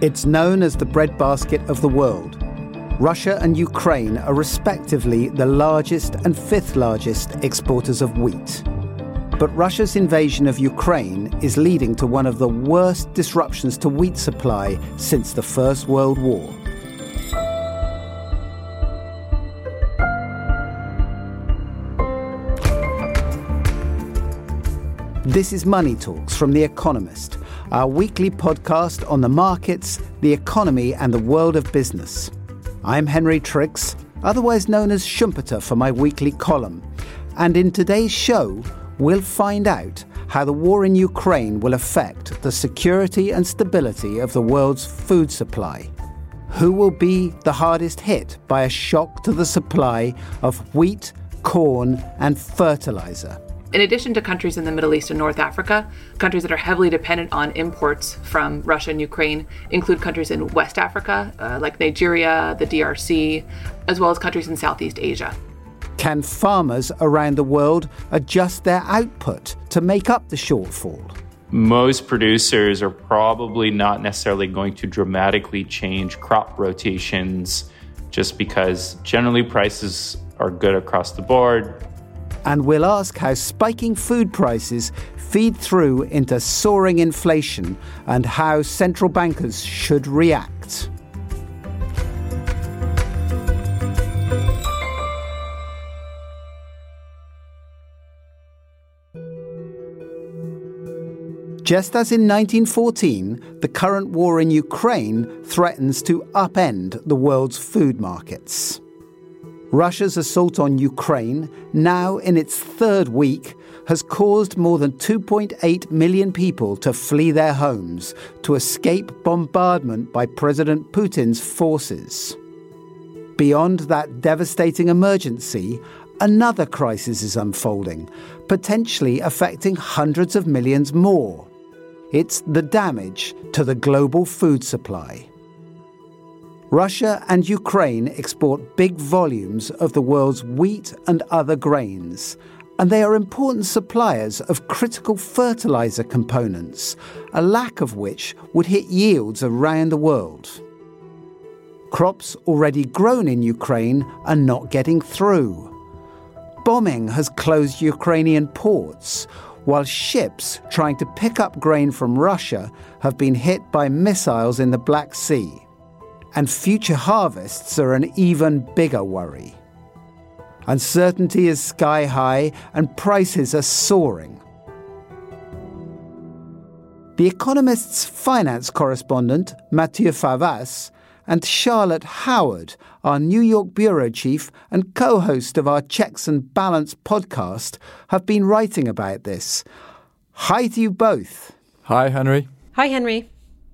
It's known as the breadbasket of the world. Russia and Ukraine are respectively the largest and fifth largest exporters of wheat. But Russia's invasion of Ukraine is leading to one of the worst disruptions to wheat supply since the First World War. This is Money Talks from The Economist, our weekly podcast on the markets, the economy, and the world of business. I'm Henry Tricks, otherwise known as Schumpeter for my weekly column. And in today's show, we'll find out how the war in Ukraine will affect the security and stability of the world's food supply. Who will be the hardest hit by a shock to the supply of wheat, corn, and fertilizer? In addition to countries in the Middle East and North Africa, countries that are heavily dependent on imports from Russia and Ukraine include countries in West Africa, uh, like Nigeria, the DRC, as well as countries in Southeast Asia. Can farmers around the world adjust their output to make up the shortfall? Most producers are probably not necessarily going to dramatically change crop rotations just because generally prices are good across the board and we'll ask how spiking food prices feed through into soaring inflation and how central bankers should react. Just as in 1914, the current war in Ukraine threatens to upend the world's food markets. Russia's assault on Ukraine, now in its third week, has caused more than 2.8 million people to flee their homes to escape bombardment by President Putin's forces. Beyond that devastating emergency, another crisis is unfolding, potentially affecting hundreds of millions more. It's the damage to the global food supply. Russia and Ukraine export big volumes of the world's wheat and other grains, and they are important suppliers of critical fertilizer components, a lack of which would hit yields around the world. Crops already grown in Ukraine are not getting through. Bombing has closed Ukrainian ports, while ships trying to pick up grain from Russia have been hit by missiles in the Black Sea and future harvests are an even bigger worry. Uncertainty is sky high and prices are soaring. The Economist's finance correspondent, Matthieu Favas, and Charlotte Howard, our New York bureau chief and co host of our Checks and Balance podcast, have been writing about this. Hi to you both. Hi, Henry. Hi, Henry.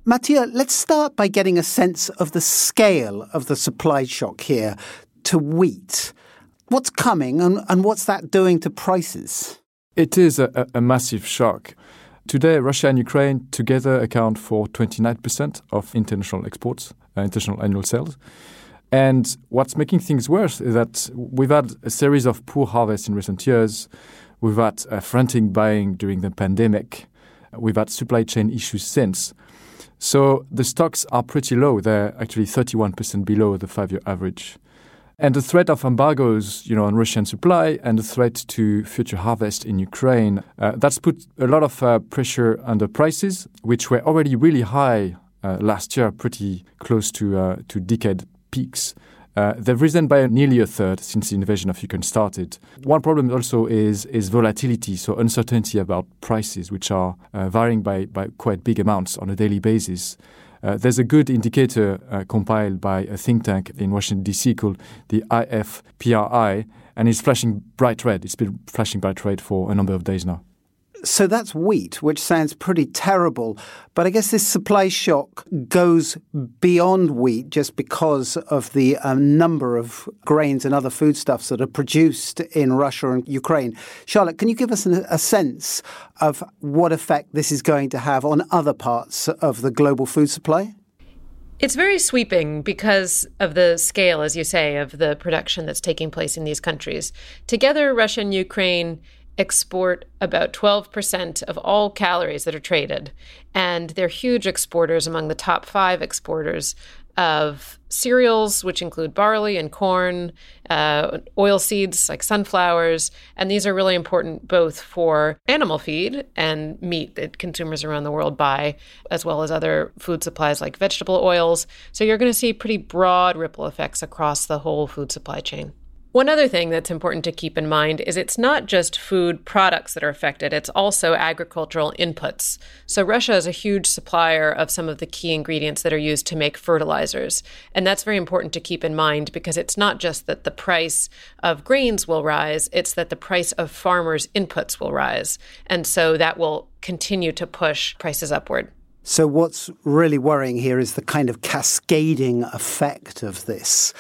Matthieu, let's start by getting a sense of the scale of the supply shock here to wheat. What's coming and, and what's that doing to prices? It is a, a massive shock. Today, Russia and Ukraine together account for 29% of international exports, uh, international annual sales. And what's making things worse is that we've had a series of poor harvests in recent years. We've had uh, frantic buying during the pandemic. We've had supply chain issues since. So the stocks are pretty low. They're actually 31% below the five year average. And the threat of embargoes, you know, on Russian supply and the threat to future harvest in Ukraine, uh, that's put a lot of uh, pressure on the prices, which were already really high uh, last year, pretty close to uh, to decade peaks. Uh, they've risen by nearly a third since the invasion of Ukraine started. One problem also is is volatility, so uncertainty about prices, which are uh, varying by, by quite big amounts on a daily basis. Uh, there's a good indicator uh, compiled by a think tank in Washington, D.C. called the IFPRI, and it's flashing bright red. It's been flashing bright red for a number of days now. So that's wheat, which sounds pretty terrible. But I guess this supply shock goes beyond wheat just because of the um, number of grains and other foodstuffs that are produced in Russia and Ukraine. Charlotte, can you give us a sense of what effect this is going to have on other parts of the global food supply? It's very sweeping because of the scale, as you say, of the production that's taking place in these countries. Together, Russia and Ukraine export about 12% of all calories that are traded. And they're huge exporters among the top five exporters of cereals, which include barley and corn, uh, oil seeds like sunflowers. And these are really important both for animal feed and meat that consumers around the world buy, as well as other food supplies like vegetable oils. So you're going to see pretty broad ripple effects across the whole food supply chain. One other thing that's important to keep in mind is it's not just food products that are affected, it's also agricultural inputs. So, Russia is a huge supplier of some of the key ingredients that are used to make fertilizers. And that's very important to keep in mind because it's not just that the price of grains will rise, it's that the price of farmers' inputs will rise. And so that will continue to push prices upward. So, what's really worrying here is the kind of cascading effect of this.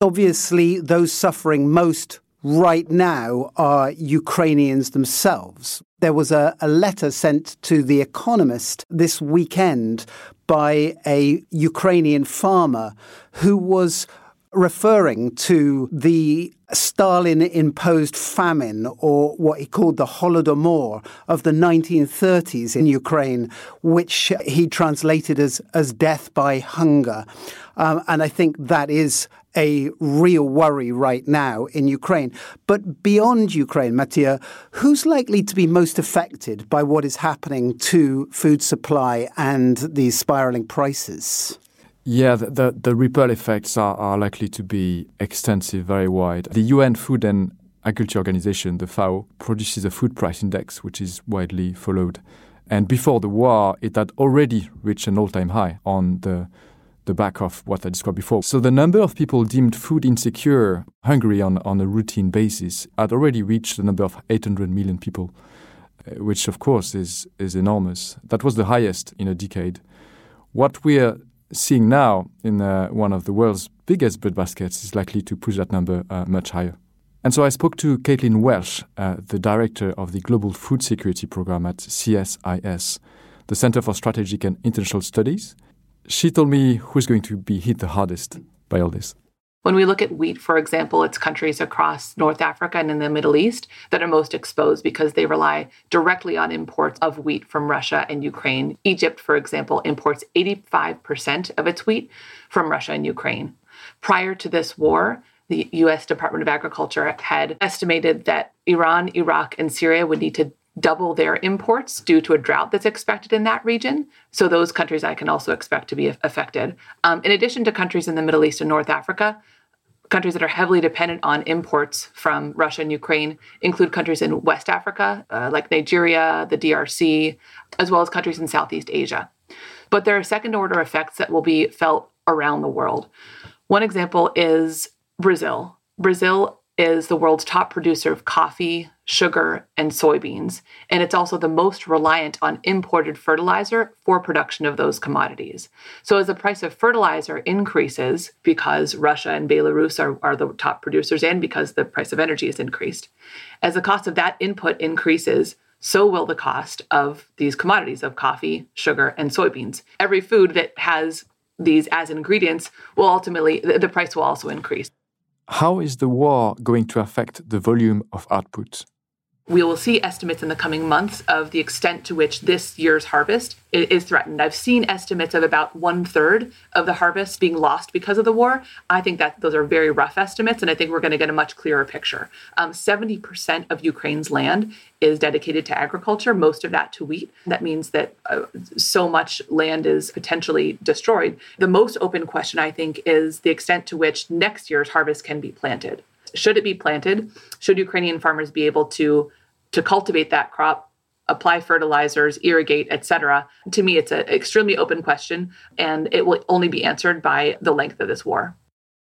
Obviously, those suffering most right now are Ukrainians themselves. There was a, a, letter sent to The Economist this weekend by a Ukrainian farmer who was referring to the Stalin imposed famine, or what he called the Holodomor of the 1930s in Ukraine, which he translated as, as death by hunger. Um, and I think that is a real worry right now in Ukraine. But beyond Ukraine, Matthieu, who's likely to be most affected by what is happening to food supply and these spiraling prices? Yeah, the, the, the ripple effects are, are likely to be extensive, very wide. The UN Food and Agriculture Organization, the FAO, produces a food price index, which is widely followed. And before the war, it had already reached an all time high on the, the back of what I described before. So the number of people deemed food insecure, hungry on, on a routine basis, had already reached the number of 800 million people, which of course is, is enormous. That was the highest in a decade. What we're seeing now in uh, one of the world's biggest breadbaskets is likely to push that number uh, much higher. And so I spoke to Caitlin Welsh, uh, the director of the Global Food Security Program at CSIS, the Center for Strategic and International Studies. She told me who's going to be hit the hardest by all this. When we look at wheat, for example, it's countries across North Africa and in the Middle East that are most exposed because they rely directly on imports of wheat from Russia and Ukraine. Egypt, for example, imports 85% of its wheat from Russia and Ukraine. Prior to this war, the US Department of Agriculture had estimated that Iran, Iraq, and Syria would need to double their imports due to a drought that's expected in that region. So those countries I can also expect to be affected. Um, in addition to countries in the Middle East and North Africa, countries that are heavily dependent on imports from Russia and Ukraine include countries in West Africa, uh, like Nigeria, the DRC, as well as countries in Southeast Asia. But there are second order effects that will be felt around the world. One example is Brazil. Brazil is the world's top producer of coffee, sugar, and soybeans, and it's also the most reliant on imported fertilizer for production of those commodities. So, as the price of fertilizer increases because Russia and Belarus are, are the top producers and because the price of energy is increased, as the cost of that input increases, so will the cost of these commodities of coffee, sugar, and soybeans. Every food that has these as ingredients will ultimately, the price will also increase. How is the war going to affect the volume of output? We will see estimates in the coming months of the extent to which this year's harvest is threatened. I've seen estimates of about one third of the harvest being lost because of the war. I think that those are very rough estimates, and I think we're going to get a much clearer picture. Um, 70% of Ukraine's land is dedicated to agriculture, most of that to wheat. That means that uh, so much land is potentially destroyed. The most open question, I think, is the extent to which next year's harvest can be planted should it be planted? Should Ukrainian farmers be able to to cultivate that crop apply fertilizers, irrigate, etc. To me, it's an extremely open question, and it will only be answered by the length of this war.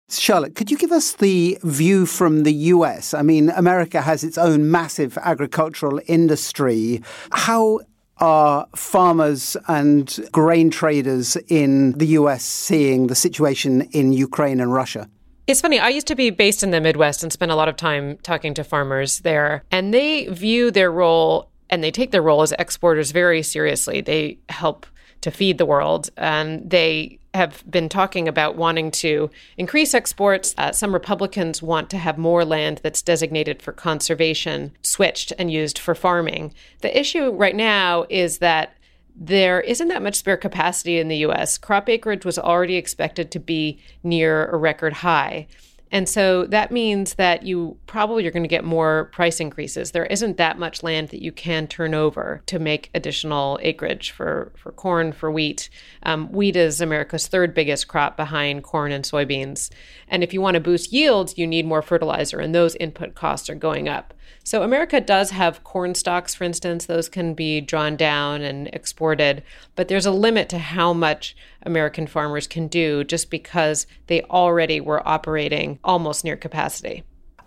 Charlotte, could you give us the view from the US? I mean, America has its own massive agricultural industry. How are farmers and grain traders in the US seeing the situation in Ukraine and Russia? It's funny. I used to be based in the Midwest and spent a lot of time talking to farmers there, and they view their role and they take their role as exporters very seriously. They help to feed the world, and they have been talking about wanting to increase exports. Uh, some Republicans want to have more land that's designated for conservation switched and used for farming. The issue right now is that there isn't that much spare capacity in the US. Crop acreage was already expected to be near a record high. And so that means that you probably are going to get more price increases. There isn't that much land that you can turn over to make additional acreage for, for corn, for wheat. Um, wheat is America's third biggest crop behind corn and soybeans. And if you want to boost yields, you need more fertilizer, and those input costs are going up. So, America does have corn stocks, for instance, those can be drawn down and exported, but there's a limit to how much American farmers can do just because they already were operating almost near capacity.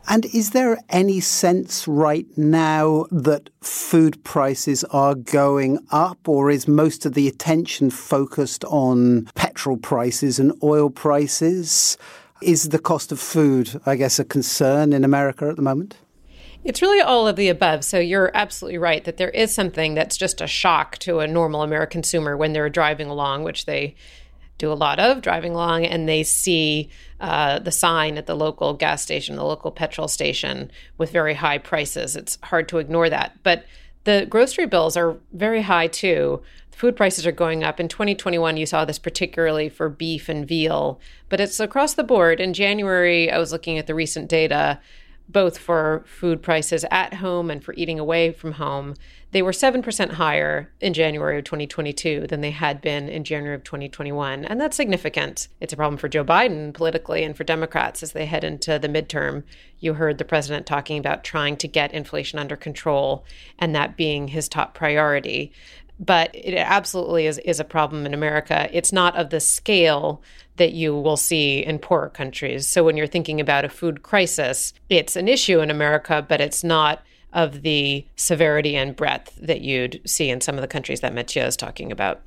And is there any sense right now that food prices are going up, or is most of the attention focused on petrol prices and oil prices? Is the cost of food, I guess, a concern in America at the moment? It's really all of the above. So you're absolutely right that there is something that's just a shock to a normal American consumer when they're driving along, which they do a lot of driving along, and they see uh, the sign at the local gas station, the local petrol station with very high prices. It's hard to ignore that. But the grocery bills are very high too. Food prices are going up. In 2021, you saw this particularly for beef and veal, but it's across the board. In January, I was looking at the recent data both for food prices at home and for eating away from home, they were 7% higher in January of 2022 than they had been in January of 2021. And that's significant. It's a problem for Joe Biden politically and for Democrats as they head into the midterm. You heard the president talking about trying to get inflation under control and that being his top priority but it absolutely is, is a problem in America. It's not of the scale that you will see in poorer countries. So when you're thinking about a food crisis, it's an issue in America, but it's not of the severity and breadth that you'd see in some of the countries that Matthieu is talking about.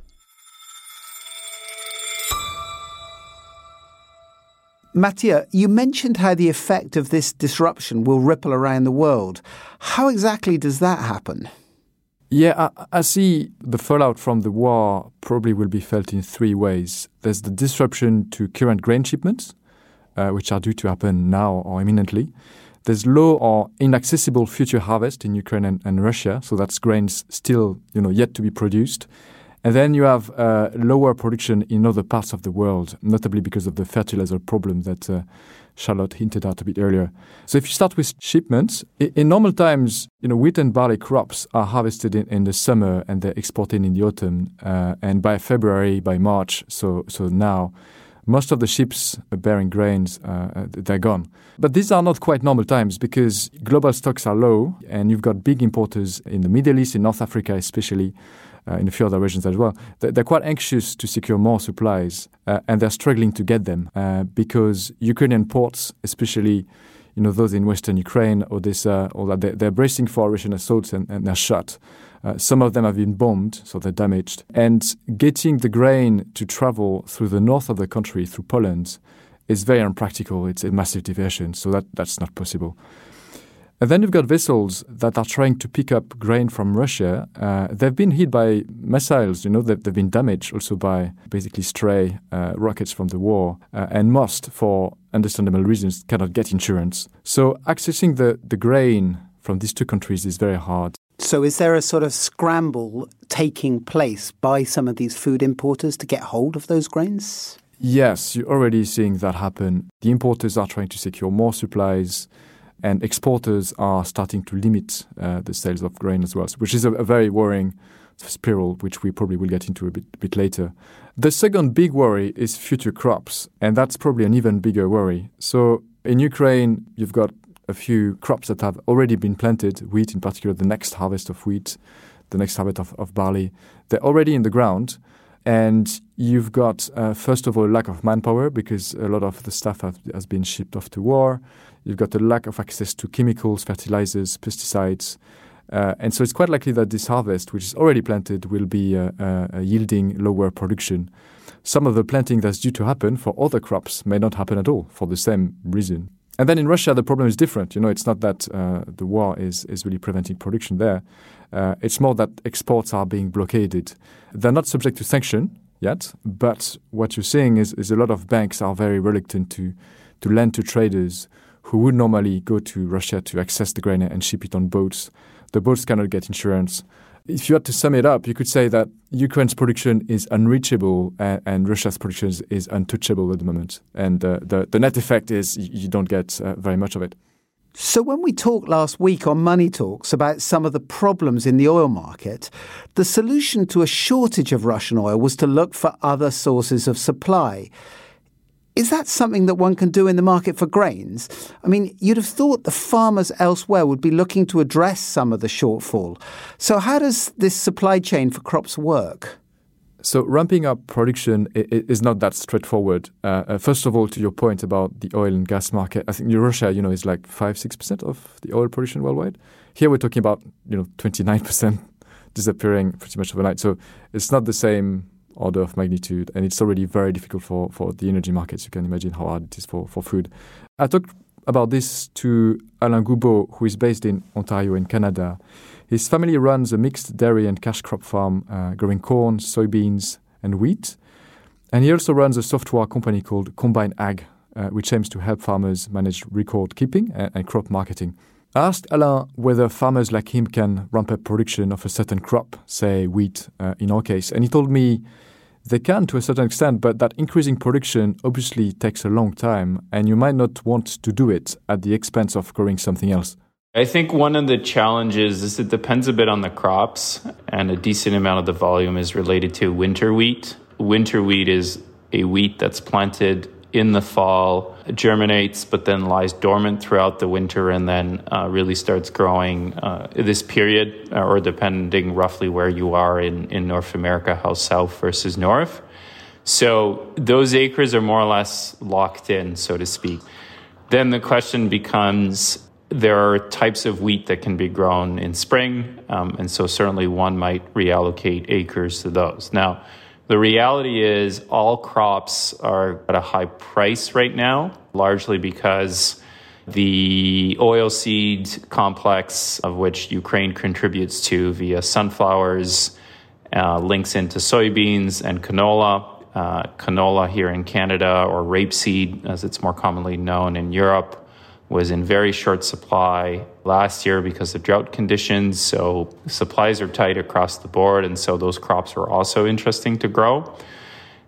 Matthieu, you mentioned how the effect of this disruption will ripple around the world. How exactly does that happen? Yeah, I, I, see the fallout from the war probably will be felt in three ways. There's the disruption to current grain shipments, uh, which are due to happen now or imminently. There's low or inaccessible future harvest in Ukraine and, and Russia, so that's grains still you know yet to be produced. And then you have uh, lower production in other parts of the world, notably because of the fertilizer problem that uh, Charlotte hinted at a bit earlier. So if you start with shipments, in normal times, you know, wheat and barley crops are harvested in, in the summer and they're exported in the autumn. Uh, and by February, by March, so so now, most of the ships bearing grains uh, they're gone. But these are not quite normal times because global stocks are low, and you've got big importers in the Middle East, in North Africa especially, uh, in a few other regions as well. They're quite anxious to secure more supplies, uh, and they're struggling to get them uh, because Ukrainian ports, especially you know those in western Ukraine, Odessa, all that, they're, they're bracing for Russian assaults and, and they're shut. Uh, some of them have been bombed, so they're damaged. And getting the grain to travel through the north of the country, through Poland, is very unpractical. It's a massive diversion, so that, that's not possible. And then you've got vessels that are trying to pick up grain from Russia. Uh, they've been hit by missiles, you know, they've, they've been damaged also by basically stray uh, rockets from the war. Uh, and most, for understandable reasons, cannot get insurance. So accessing the, the grain from these two countries is very hard. So, is there a sort of scramble taking place by some of these food importers to get hold of those grains? Yes, you're already seeing that happen. The importers are trying to secure more supplies and exporters are starting to limit uh, the sales of grain as well, which is a, a, very worrying spiral, which we probably will get into a bit, bit later. The second big worry is future crops, and that's probably an even bigger worry. So in Ukraine, you've got a few crops that have already been planted, wheat in particular, the next harvest of wheat. the next harvest of, of barley. They're already in the ground. And you've got, uh, first of all, lack of manpower because a lot of the stuff have, has been shipped off to war. You've got a lack of access to chemicals, fertilizers, pesticides. Uh, and so it's quite likely that this harvest, which is already planted, will be uh, uh, yielding lower production. Some of the planting that's due to happen for other crops may not happen at all for the same reason. And then in Russia, the problem is different. You know, it's not that uh, the war is, is really preventing production there. Uh, it's more that exports are being blockaded. They're not subject to sanction yet, but what you're seeing is, is a lot of banks are very reluctant to, to lend to traders who would normally go to Russia to access the grain and ship it on boats. The boats cannot get insurance. If you had to sum it up, you could say that Ukraine's production is unreachable and, and Russia's production is untouchable at the moment. And uh, the, the net effect is you don't get uh, very much of it. So, when we talked last week on Money Talks about some of the problems in the oil market, the solution to a shortage of Russian oil was to look for other sources of supply. Is that something that one can do in the market for grains? I mean, you'd have thought the farmers elsewhere would be looking to address some of the shortfall. So, how does this supply chain for crops work? So, ramping up production is not that straightforward. Uh, uh, first of all, to your point about the oil and gas market, I think Russia, you know, is like five, six percent of the oil production worldwide. Here, we're talking about you know twenty nine percent disappearing pretty much overnight. So, it's not the same order of magnitude, and it's already very difficult for, for the energy markets. You can imagine how hard it is for, for food. I talked about this to Alain Goubeau, who is based in Ontario in Canada. His family runs a mixed dairy and cash crop farm uh, growing corn, soybeans, and wheat. And he also runs a software company called Combine Ag, uh, which aims to help farmers manage record keeping and, and crop marketing. I asked Alain whether farmers like him can ramp up production of a certain crop, say wheat uh, in our case, and he told me they can to a certain extent, but that increasing production obviously takes a long time, and you might not want to do it at the expense of growing something else. I think one of the challenges is it depends a bit on the crops, and a decent amount of the volume is related to winter wheat. Winter wheat is a wheat that's planted in the fall, germinates, but then lies dormant throughout the winter and then uh, really starts growing uh, this period, uh, or depending roughly where you are in, in North America, how south versus north. So those acres are more or less locked in, so to speak. Then the question becomes there are types of wheat that can be grown in spring, um, and so certainly one might reallocate acres to those. Now, the reality is, all crops are at a high price right now, largely because the oilseed complex, of which Ukraine contributes to via sunflowers, uh, links into soybeans and canola. Uh, canola here in Canada, or rapeseed, as it's more commonly known in Europe, was in very short supply last year because of drought conditions. So supplies are tight across the board, and so those crops were also interesting to grow.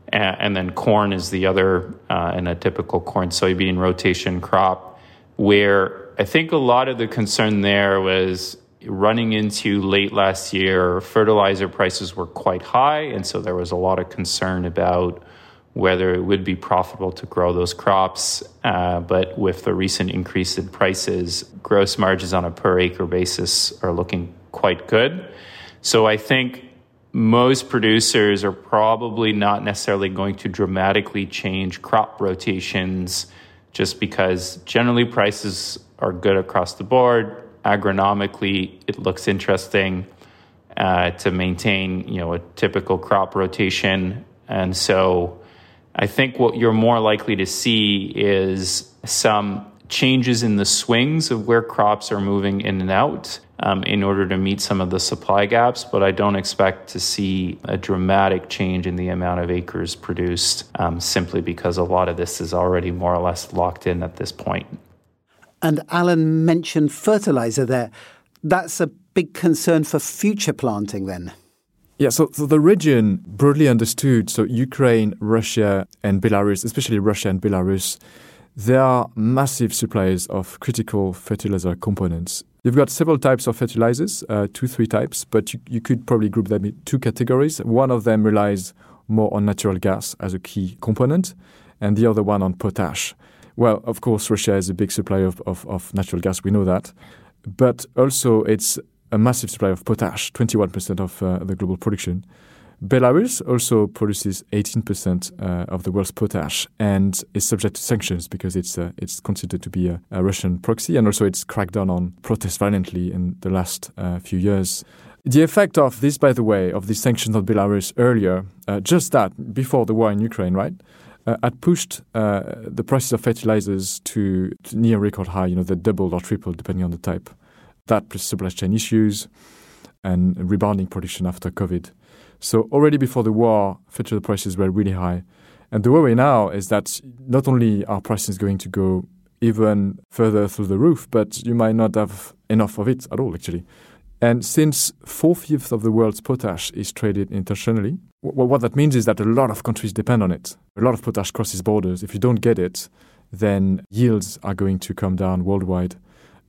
And then corn is the other, uh, in a typical corn soybean rotation crop, where I think a lot of the concern there was running into late last year, fertilizer prices were quite high, and so there was a lot of concern about whether it would be profitable to grow those crops. Uh, but with the recent increase in prices, gross margins on a per acre basis are looking quite good. So I think most producers are probably not necessarily going to dramatically change crop rotations just because generally prices are good across the board. Agronomically, it looks interesting uh, to maintain, you know, a typical crop rotation. And so I think what you're more likely to see is some changes in the swings of where crops are moving in and out um, in order to meet some of the supply gaps, but I don't expect to see a dramatic change in the amount of acres produced um, simply because a lot of this is already more or less locked in at this point. And Alan mentioned fertilizer there. That's a big concern for future planting then. Yeah, so, so the region, broadly understood, so Ukraine, Russia, and Belarus, especially Russia and Belarus, they are massive suppliers of critical fertilizer components. You've got several types of fertilizers, uh, two, three types, but you, you could probably group them in two categories. One of them relies more on natural gas as a key component, and the other one on potash. Well, of course, Russia is a big supplier of, of, of natural gas, we know that, but also it's a massive supply of potash, 21% of uh, the global production. Belarus also produces 18% uh, of the world's potash and is subject to sanctions because it's uh, it's considered to be a, a, Russian proxy, and also it's cracked down on protests violently in the last uh, few years. The effect of this, by the way, of the sanctions on Belarus earlier, uh, just that before the war in Ukraine, right, uh, had pushed uh, the prices of fertilizers to, to, near record high. You know, they doubled or tripled depending on the type. That plus supply chain issues and rebounding production after COVID. So already before the war, fertilizer prices were really high. And the worry now is that not only are prices going to go even further through the roof, but you might not have enough of it at all, actually. And since four fifths of the world's potash is traded internationally, w- what that means is that a lot of countries depend on it. A lot of potash crosses borders. If you don't get it, then yields are going to come down worldwide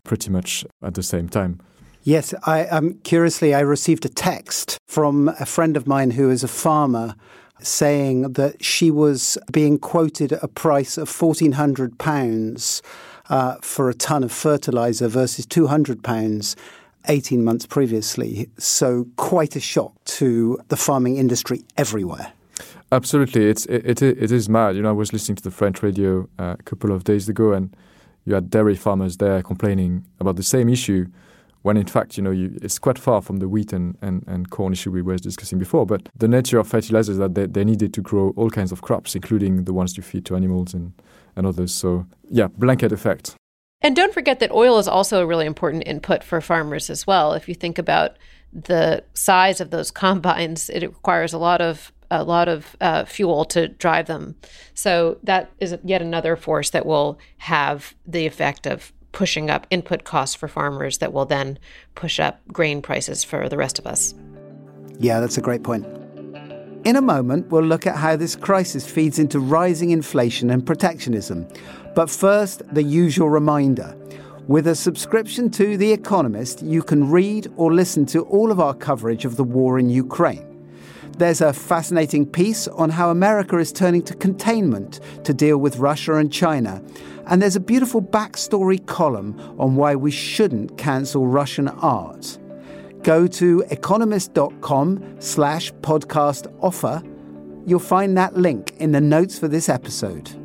pretty much at the same time. Yes, I um, curiously I received a text from a friend of mine who is a farmer saying that she was being quoted a price of fourteen hundred pounds uh, for a ton of fertilizer versus two hundred pounds. 18 months previously. So, quite a shock to the farming industry everywhere. Absolutely. It's, it, it, it is mad. You know, I was listening to the French radio uh, a couple of days ago, and you had dairy farmers there complaining about the same issue when in fact, you know, you, it's quite far from the wheat and, and, and corn issue we were discussing before. But the nature of fertilizers that they, they needed to grow all kinds of crops, including the ones you feed to animals and, and others. So, yeah, blanket effect. And don't forget that oil is also a really important input for farmers as well. If you think about the size of those combines, it requires a lot of a lot of uh, fuel to drive them. So that is yet another force that will have the effect of pushing up input costs for farmers that will then push up grain prices for the rest of us. Yeah, that's a great point. In a moment, we'll look at how this crisis feeds into rising inflation and protectionism. But first, the usual reminder. With a subscription to The Economist, you can read or listen to all of our coverage of the war in Ukraine. There's a fascinating piece on how America is turning to containment to deal with Russia and China. And there's a beautiful backstory column on why we shouldn't cancel Russian art. Go to economist.com slash podcast offer. You'll find that link in the notes for this episode.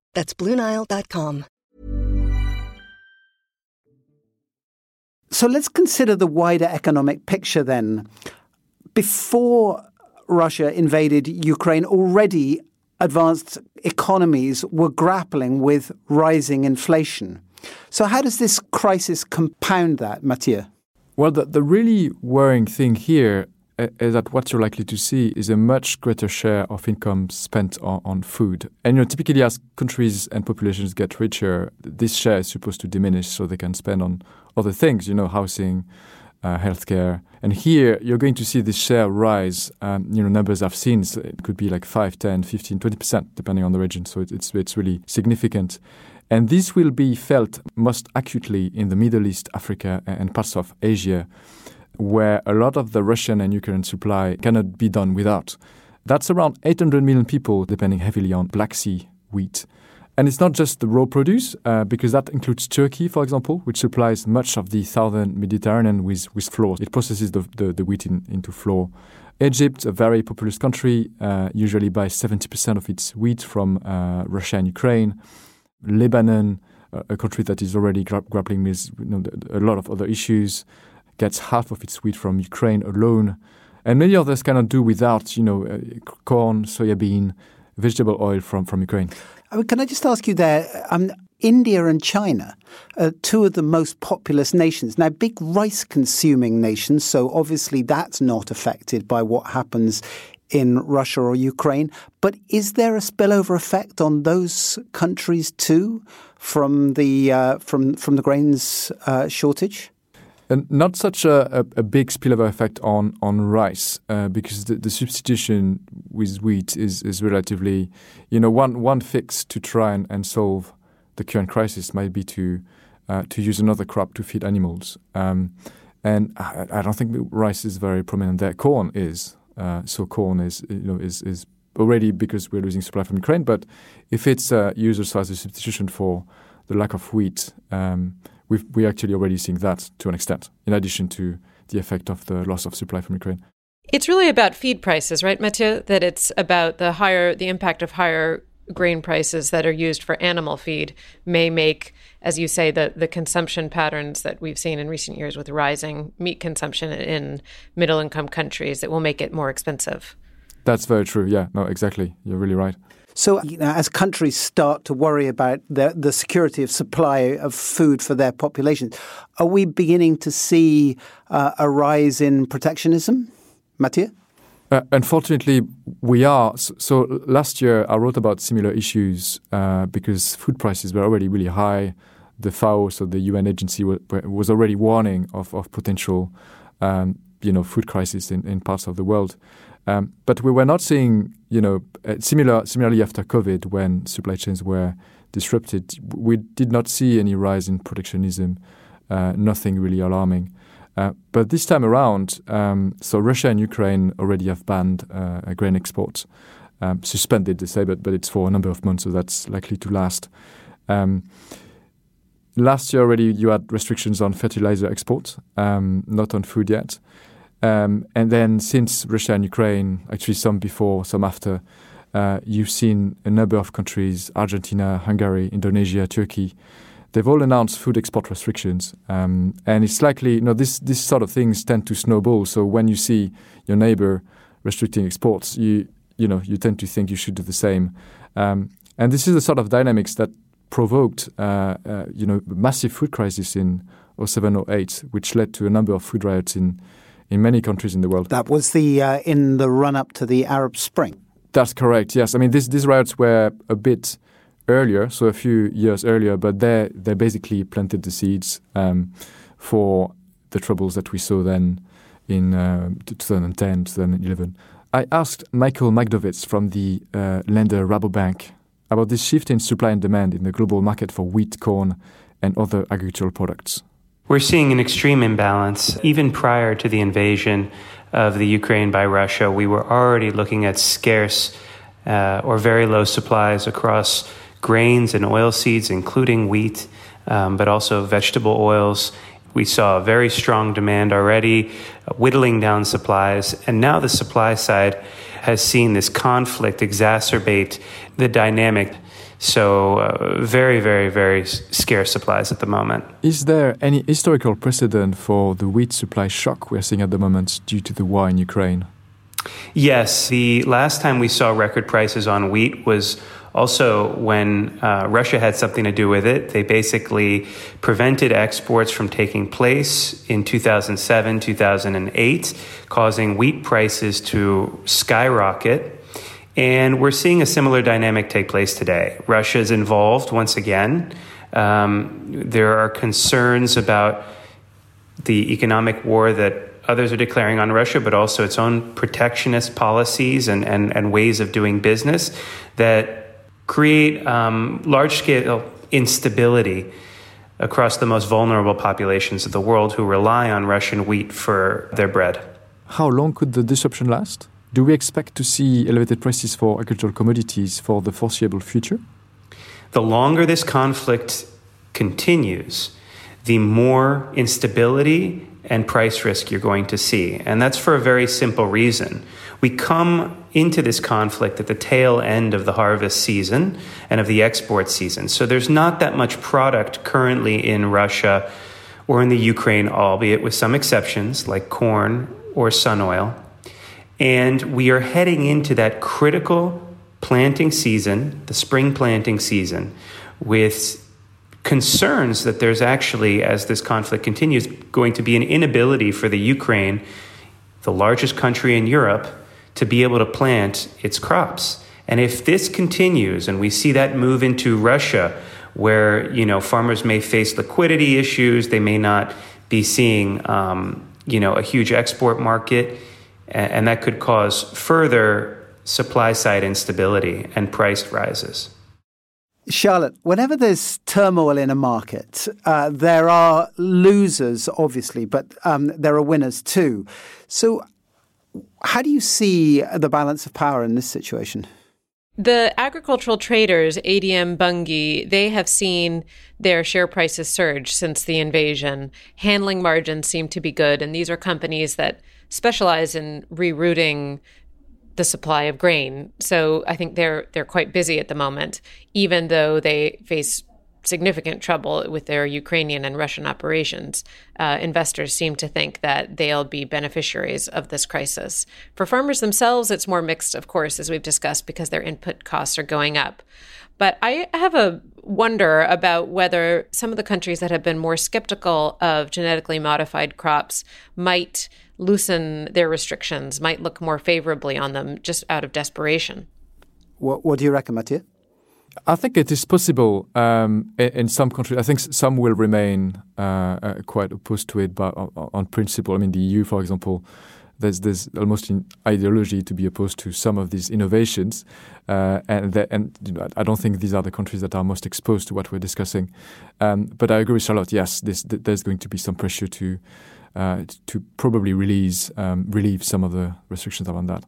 That's BlueNile.com. So let's consider the wider economic picture then. Before Russia invaded Ukraine, already advanced economies were grappling with rising inflation. So, how does this crisis compound that, Matthieu? Well, the, the really worrying thing here is that what you're likely to see is a much greater share of income spent on, on, food. And you know, typically as countries and populations get richer, this share is supposed to diminish so they can spend on other things, you know, housing, uh, healthcare. And here you're going to see this share rise. Um, you know, numbers I've seen, so it could be like 5, 10, 15, 20%, depending on the region. So it, it's, it's really significant. And this will be felt most acutely in the Middle East, Africa, and parts of Asia where a lot of the Russian and Ukrainian supply cannot be done without. That's around 800 million people depending heavily on Black Sea wheat. And it's not just the raw produce, uh, because that includes Turkey, for example, which supplies much of the southern Mediterranean with, with flour. It processes the, the, the wheat in, into flour. Egypt, a very populous country, uh, usually buys 70% of its wheat from uh, Russia and Ukraine. Lebanon, a country that is already gra- grappling with you know, a lot of other issues gets half of its wheat from Ukraine alone, and many others cannot do without, you know, uh, corn, soybean, vegetable oil from, from Ukraine. Can I just ask you there? Um, India and China are two of the most populous nations. Now, big rice consuming nations, so obviously that's not affected by what happens in Russia or Ukraine. But is there a spillover effect on those countries too from the uh, from from the grains uh, shortage? And not such a, a, a, big spillover effect on on rice uh, because the, the, substitution with wheat is, is relatively, you know, one one fix to try and, and solve the current crisis might be to uh, to use another crop to feed animals. Um, and I, I, don't think rice is very prominent there. Corn is. Uh, so corn is you know is is already because we're losing supply from Ukraine. But if it's uh, used as a substitution for the lack of wheat. Um, we've, we're actually already seeing that to an extent, in addition to the effect of the loss of supply from Ukraine. It's really about feed prices, right, Matthieu? That it's about the higher, the impact of higher grain prices that are used for animal feed may make, as you say, the, the consumption patterns that we've seen in recent years with rising meat consumption in middle income countries, it will make it more expensive. That's very true. Yeah, no, exactly. You're really right. So, you know, as countries start to worry about the, the security of supply of food for their populations, are we beginning to see uh, a rise in protectionism? Matthieu? Uh, unfortunately, we are. So, so, last year, I wrote about similar issues uh, because food prices were already really high. The FAO, so the UN agency, was already warning of, of potential, um, you know, food crisis in, in parts of the world. Um, but we were not seeing, you know, uh, similar, similarly after COVID, when supply chains were disrupted, we did not see any rise in protectionism, uh, nothing really alarming. Uh, but this time around, um, so Russia and Ukraine already have banned uh, grain exports, um, suspended, they say, but, but it's for a number of months, so that's likely to last. Um, last year already, you had restrictions on fertilizer exports, um, not on food yet. Um, and then since Russia and Ukraine, actually some before, some after, uh, you've seen a number of countries, Argentina, Hungary, Indonesia, Turkey, they've all announced food export restrictions. Um, and it's likely, you know, this, this sort of things tend to snowball. So when you see your neighbor restricting exports, you, you know, you tend to think you should do the same. Um, and this is the sort of dynamics that provoked, uh, uh, you know, massive food crisis in 07, 08, which led to a number of food riots in in many countries in the world. That was the uh, in the run up to the Arab Spring. That's correct. Yes, I mean this, these riots were a bit earlier, so a few years earlier, but they they basically planted the seeds um, for the troubles that we saw then in uh, 2010, 2011. I asked Michael Magdovitz from the uh, lender Rabobank about this shift in supply and demand in the global market for wheat, corn, and other agricultural products. We're seeing an extreme imbalance. Even prior to the invasion of the Ukraine by Russia, we were already looking at scarce uh, or very low supplies across grains and oilseeds, including wheat, um, but also vegetable oils. We saw a very strong demand already, whittling down supplies, and now the supply side has seen this conflict exacerbate the dynamic. So, uh, very, very, very scarce supplies at the moment. Is there any historical precedent for the wheat supply shock we're seeing at the moment due to the war in Ukraine? Yes. The last time we saw record prices on wheat was also when uh, Russia had something to do with it. They basically prevented exports from taking place in 2007, 2008, causing wheat prices to skyrocket and we're seeing a similar dynamic take place today. Russia is involved once again. Um, there are concerns about the economic war that others are declaring on Russia, but also its own protectionist policies and, and, and ways of doing business that create um, large scale instability across the most vulnerable populations of the world who rely on Russian wheat for their bread. How long could the disruption last? Do we expect to see elevated prices for agricultural commodities for the foreseeable future? The longer this conflict continues, the more instability and price risk you're going to see. And that's for a very simple reason. We come into this conflict at the tail end of the harvest season and of the export season. So there's not that much product currently in Russia or in the Ukraine, albeit with some exceptions like corn or sun oil. And we are heading into that critical planting season, the spring planting season, with concerns that there's actually, as this conflict continues, going to be an inability for the Ukraine, the largest country in Europe, to be able to plant its crops. And if this continues and we see that move into Russia, where you know farmers may face liquidity issues, they may not be seeing um, you know a huge export market, and, that could cause further supply side instability and price rises. Charlotte, whenever there's turmoil in a market, uh, there are losers, obviously, but um, there are winners too. So, how do you see the balance of power in this situation? The agricultural traders, ADM Bunge, they have seen their share prices surge since the invasion. Handling margins seem to be good, and these are companies that specialize in rerouting the supply of grain. So I think they're they're quite busy at the moment, even though they face significant trouble with their Ukrainian and Russian operations, uh, investors seem to think that they'll be beneficiaries of this crisis. For farmers themselves, it's more mixed, of course, as we've discussed, because their input costs are going up. But I have a wonder about whether some of the countries that have been more skeptical of genetically modified crops might loosen their restrictions, might look more favorably on them just out of desperation. What, what do you reckon, Matthieu? I think it is possible um, in some countries. I think some will remain uh, uh, quite opposed to it, but on, principle, I mean, the EU, for example, there's there's almost an ideology to be opposed to some of these innovations, uh, and and you know, I don't think these are the countries that are most exposed to what we're discussing. Um, but I agree with Charlotte. Yes, this, there's going to be some pressure to uh, to probably release um, relieve some of the restrictions around that.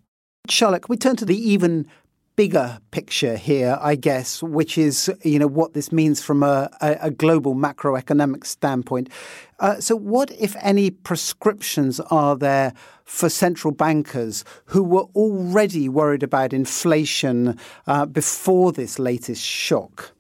Charlotte, we turn to the even bigger picture here, I guess, which is you know what this means from a, a, global macroeconomic standpoint. Uh, so, what, if any, prescriptions are there for central bankers who were already worried about inflation uh, before this latest shock?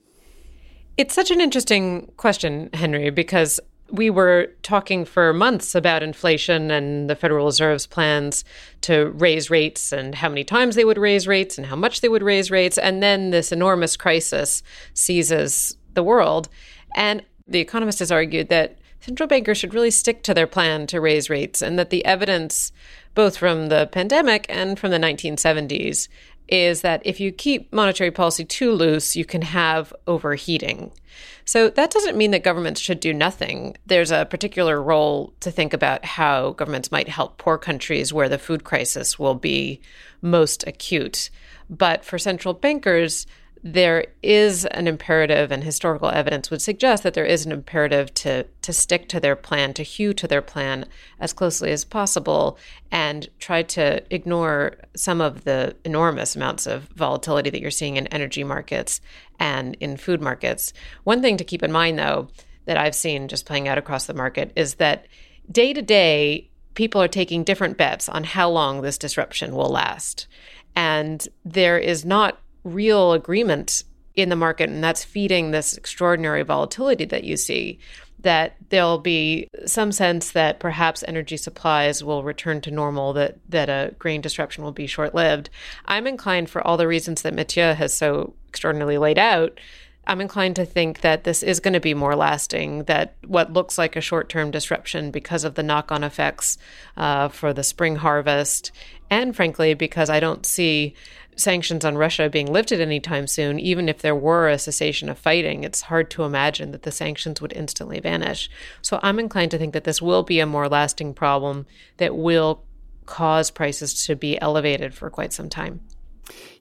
It's such an interesting question, Henry, because we were talking for months about inflation and the Federal Reserve's plans to raise rates and how many times they would raise rates and how much they would raise rates. And then this enormous crisis seizes the world. And the economist has argued that central bankers should really stick to their plan to raise rates and that the evidence, both from the pandemic and from the 1970s, is that if you keep monetary policy too loose, you can have overheating. So that doesn't mean that governments should do nothing. There's a particular role to think about how governments might help poor countries where the food crisis will be most acute. But for central bankers, there is an imperative, and historical evidence would suggest that there is an imperative to to stick to their plan, to hew to their plan as closely as possible, and try to ignore some of the enormous amounts of volatility that you're seeing in energy markets and in food markets. One thing to keep in mind, though, that I've seen just playing out across the market is that day to day, people are taking different bets on how long this disruption will last. And there is not real agreement in the market, and that's feeding this extraordinary volatility that you see. That there'll be some sense that perhaps energy supplies will return to normal, that, that a grain disruption will be short lived. I'm inclined, for all the reasons that Matthieu has so extraordinarily laid out, I'm inclined to think that this is going to be more lasting, that what looks like a short term disruption because of the knock on effects uh, for the spring harvest, and frankly, because I don't see sanctions on Russia being lifted anytime soon, even if there were a cessation of fighting, it's hard to imagine that the sanctions would instantly vanish. So I'm inclined to think that this will be a more lasting problem that will cause prices to be elevated for quite some time.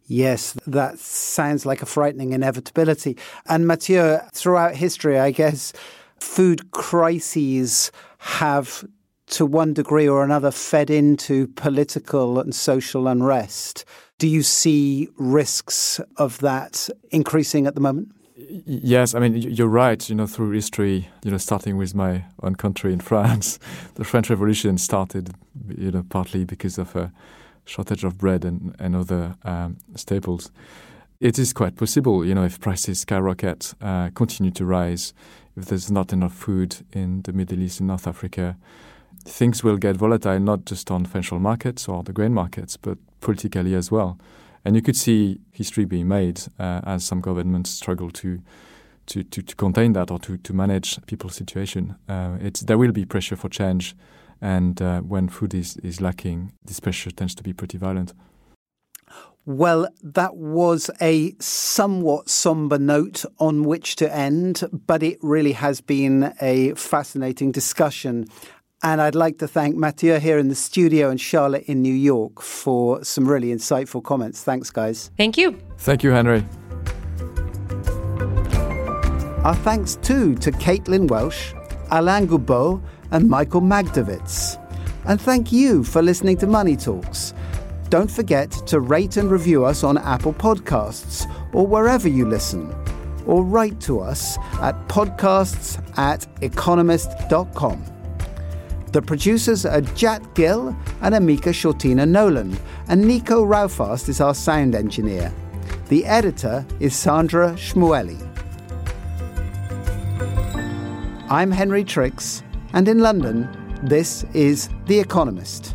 Yes, that sounds like a frightening inevitability. And Matthieu, throughout history, I guess food crises have to one degree or another fed into political and social unrest. Do you see risks of that increasing at the moment? Yes, I mean you're right. You know, through history, you know, starting with my own country in France, the French Revolution started, you know, partly because of a shortage of bread and, and other um, staples. It is quite possible, you know, if prices skyrocket, uh, continue to rise, if there's not enough food in the Middle East and North Africa, things will get volatile not just on financial markets or the grain markets, but politically as well. And you could see history being made uh, as some governments struggle to, to, to, to, contain that or to, to manage people's situation. Uh, it's, there will be pressure for change, and uh, when food is, is lacking, this pressure tends to be pretty violent. Well, that was a somewhat somber note on which to end, but it really has been a fascinating discussion. And I'd like to thank Matthieu here in the studio and Charlotte in New York for some really insightful comments. Thanks, guys. Thank you. Thank you, Henry. Our thanks too to Caitlin Welsh, Alain Goubeau, and Michael Magdovitz. And thank you for listening to Money Talks. Don't forget to rate and review us on Apple Podcasts or wherever you listen. Or write to us at podcasts at economist.com. The producers are Jat Gill and Amika Shortina Nolan, and Nico Rofast is our sound engineer. The editor is Sandra Schmueli. I'm Henry Tricks, and in London, this is The Economist.